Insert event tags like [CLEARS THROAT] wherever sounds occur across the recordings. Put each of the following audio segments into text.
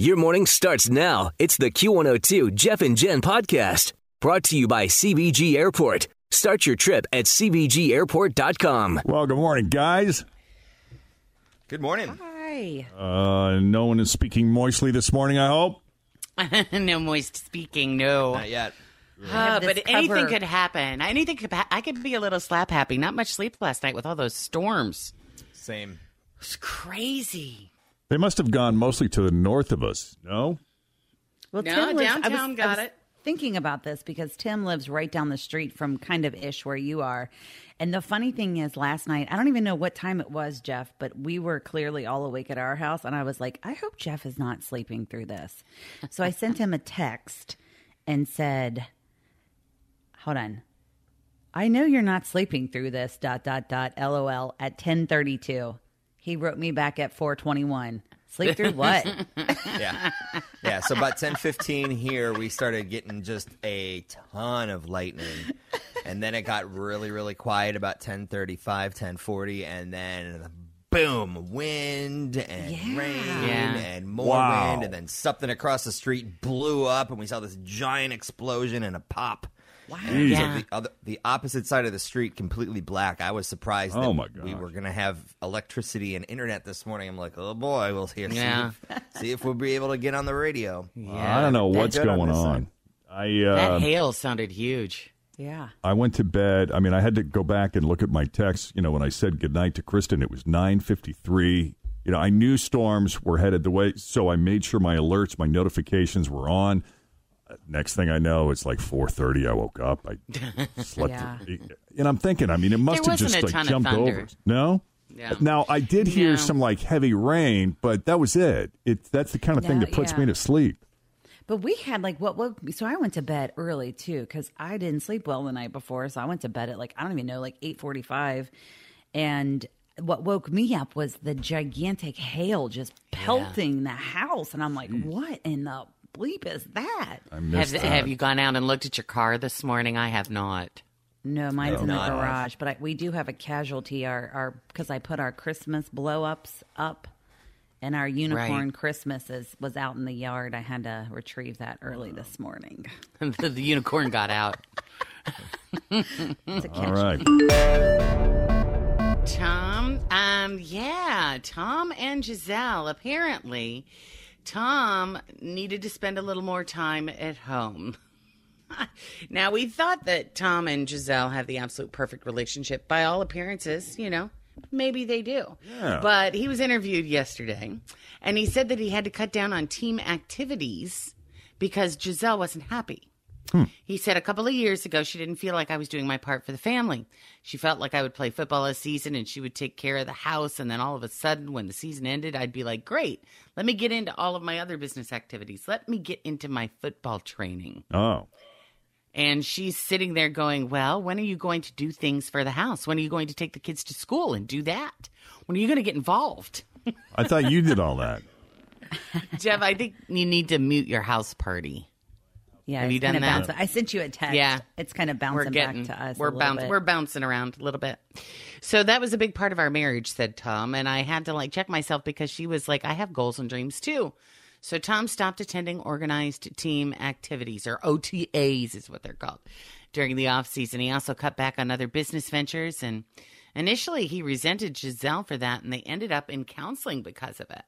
Your morning starts now. It's the Q102 Jeff and Jen podcast brought to you by CVG Airport. Start your trip at CVGAirport.com. Well, good morning, guys. Good morning. Hi. Uh, no one is speaking moistly this morning, I hope. [LAUGHS] no moist speaking, no. Not yet. Uh, this but anything could happen. Anything could. Ha- I could be a little slap happy. Not much sleep last night with all those storms. Same. It's crazy. They must have gone mostly to the north of us, no? Well, No, Tim lives, I downtown was, got I was it. Thinking about this because Tim lives right down the street from kind of ish where you are. And the funny thing is, last night, I don't even know what time it was, Jeff, but we were clearly all awake at our house. And I was like, I hope Jeff is not sleeping through this. So I sent him a text and said, Hold on. I know you're not sleeping through this, dot, dot, dot, lol, at 1032. He wrote me back at 421. Sleep through what? [LAUGHS] Yeah. Yeah. So about ten fifteen here, we started getting just a ton of lightning. And then it got really, really quiet about 1035, 1040, and then boom, wind and Yeah. rain Yeah. and more Wow. wind, and then something across the street blew up, and we saw this giant explosion and a pop. Wow. Yeah. the, other, the opposite side of the street completely black. I was surprised that Oh, my we were going to have electricity and internet this morning. I'm like, oh boy, we'll see, Yeah. see, [LAUGHS] if, see if we'll be able to get on the radio. Yeah. I don't know what's good on going on. side. I That uh, hail sounded huge. yeah. I went to bed. I mean, I had to go back and look at my text. You know, when I said goodnight to Kristen, it was nine fifty three. You know, I knew storms were headed the way, so I made sure my alerts, my notifications were on. Next thing I know, it's like four thirty. I woke up. I [LAUGHS] slept, Yeah. and I'm thinking. I mean, it must There have just like jumped over. No. Yeah. Now I did hear No. some like heavy rain, but that was it. It that's the kind of thing that puts yeah. me to sleep. But we had like what woke me. So I went to bed early too because I didn't sleep well the night before. So I went to bed at like I don't even know like eight forty five, and what woke me up was the gigantic hail just pelting the house, and I'm like, what in the bleep is that? I Have, that. have you gone out and looked at your car this morning? I have not. No, mine's in the Not. garage, but I, we do have a casualty. Our our because I put our Christmas blow ups up. And our unicorn Right. Christmas is, was out in the yard. I had to retrieve that early this morning. [LAUGHS] [LAUGHS] the, the unicorn got out. It's a All catch. right. Tom, um, yeah, Tom and Gisele. Apparently, Tom needed to spend a little more time at home. [LAUGHS] now, we thought that Tom and Gisele have the absolute perfect relationship. By all appearances, you know, maybe they do. Yeah. But he was interviewed yesterday, and he said that he had to cut down on team activities because Gisele wasn't happy. Hmm. He said a couple of years ago, she didn't feel like I was doing my part for the family. She felt like I would play football a season and she would take care of the house. And then all of a sudden, when the season ended, I'd be like, great, let me get into all of my other business activities. Let me get into my football training. Oh, And she's sitting there going, well, when are you going to do things for the house? When are you going to take the kids to school and do that? When are you going to get involved? I thought you did all that. [LAUGHS] Jeff, I think you need to mute your house party. Yeah, Have you done that? bouncing- I sent you a text. Yeah. it's kind of we're bouncing getting back to us. we're bouncing we're bouncing around a little bit so that was a big part of our marriage said tom and i had to like check myself because she was like i have goals and dreams too so tom stopped attending organized team activities or otas is what they're called during the off season he also cut back on other business ventures and initially he resented gisele for that and they ended up in counseling because of it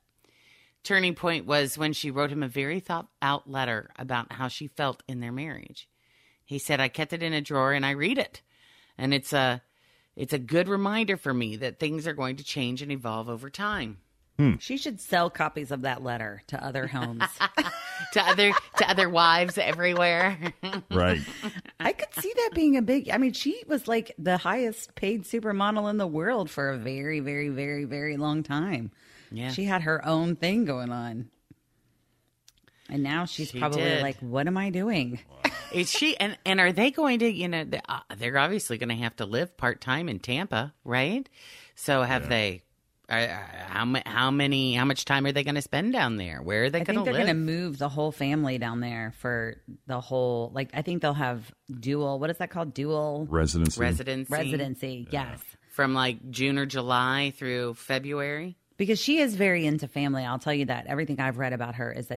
turning point was when she wrote him a very thought out letter about how she felt in their marriage. He said, I kept it in a drawer and I read it. And it's a it's a good reminder for me that things are going to change and evolve over time. She should sell copies of that letter to other homes. [LAUGHS] To other to other wives everywhere. [LAUGHS] Right. I could see that being a big. I mean, she was like the highest paid supermodel in the world for a very, very, very, very long time. Yeah. She had her own thing going on. And now she's She probably did. like, what am I doing? Is she and and are they going to you know they- uh, they're obviously going to have to live part time in Tampa, right? So have they? How how many how much time are they going to spend down there? Where are they gonna be? I think they're going to move the whole family down there for the whole, like, I think they'll have dual, what is that called? Dual Residency. Residency residency. Yes. from like June or July through February. Because she is very into family. I'll tell you that. Everything I've read about her is that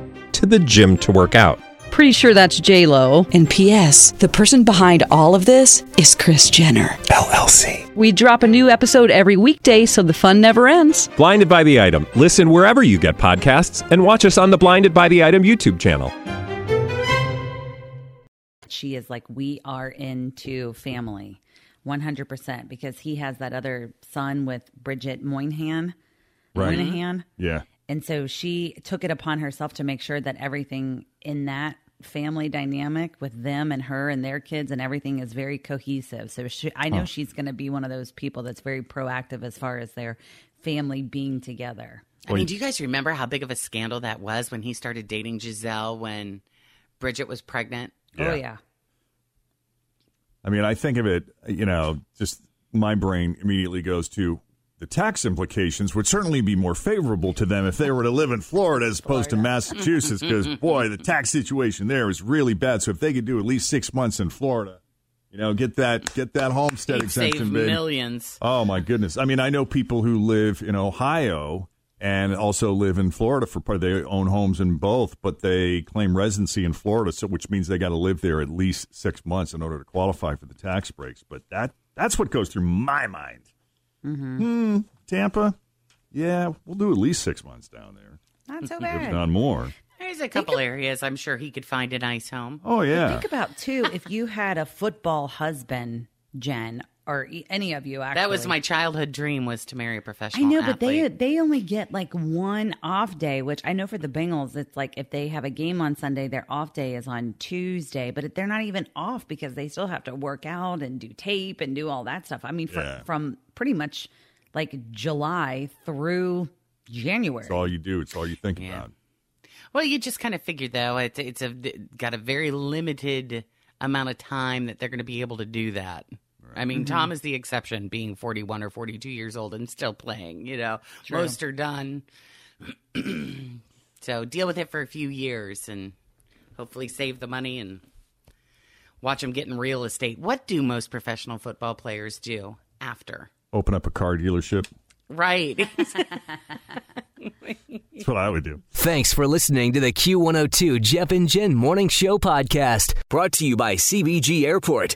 to the gym to work out. Pretty sure that's J Lo. And P.S. The person behind all of this is Kris Jenner. LLC. We drop a new episode every weekday, so the fun never ends. Blinded by the item. Listen wherever you get podcasts, and watch us on the Blinded by the Item YouTube channel. she is like, we are into family 100% because he has that other son with Bridget Moynahan. Right. Moynahan. Yeah. And so she took it upon herself to make sure that everything in that family dynamic with them and her and their kids and everything is very cohesive. So she, I know she's going to be one of those people that's very proactive as far as their family being together. I mean, do you guys remember how big of a scandal that was when he started dating Gisele when Bridget was pregnant? Oh, yeah. I mean, I think of it, you know, just my brain immediately goes to the tax implications would certainly be more favorable to them if they were to live in Florida as opposed to Massachusetts, because [LAUGHS] boy, the tax situation there is really bad. So if they could do at least six months in Florida, you know, get that get that homestead save exemption, baby. millions. Oh my goodness! I mean, I know people who live in Ohio and also live in Florida for part. They own homes in both, but they claim residency in Florida, so which means they got to live there at least six months in order to qualify for the tax breaks. But that that's what goes through my mind. Hmm, Tampa, yeah, we'll do at least six months down there, Not so bad. [LAUGHS] if bad. not more. There's a couple areas I'm sure he could find a nice home. Oh yeah, Think about, too, if you had a football husband, Jen, or any of you actually. That was my childhood dream was to marry a professional I know, but they they only get like one off day, which I know for the Bengals, it's like if they have a game on Sunday, their off day is on Tuesday, but they're not even off because they still have to work out and do tape and do all that stuff. I mean, fr- Yeah. from pretty much like July through January. it's all you do. It's all you think Yeah. about. Well, you just kind of figured though it's it's a got a very limited amount of time that they're going to be able to do that. I mean, Mm-hmm. Tom is the exception, being 41 or 42 years old and still playing. You know, most are done. [CLEARS THROAT] so deal with it for a few years and hopefully save the money and watch them get in real estate. What do most professional football players do after? Open up a car dealership. Right. [LAUGHS] That's what I would do. Thanks for listening to the Q102 Jeff and Jen Morning Show podcast, brought to you by CVG Airport.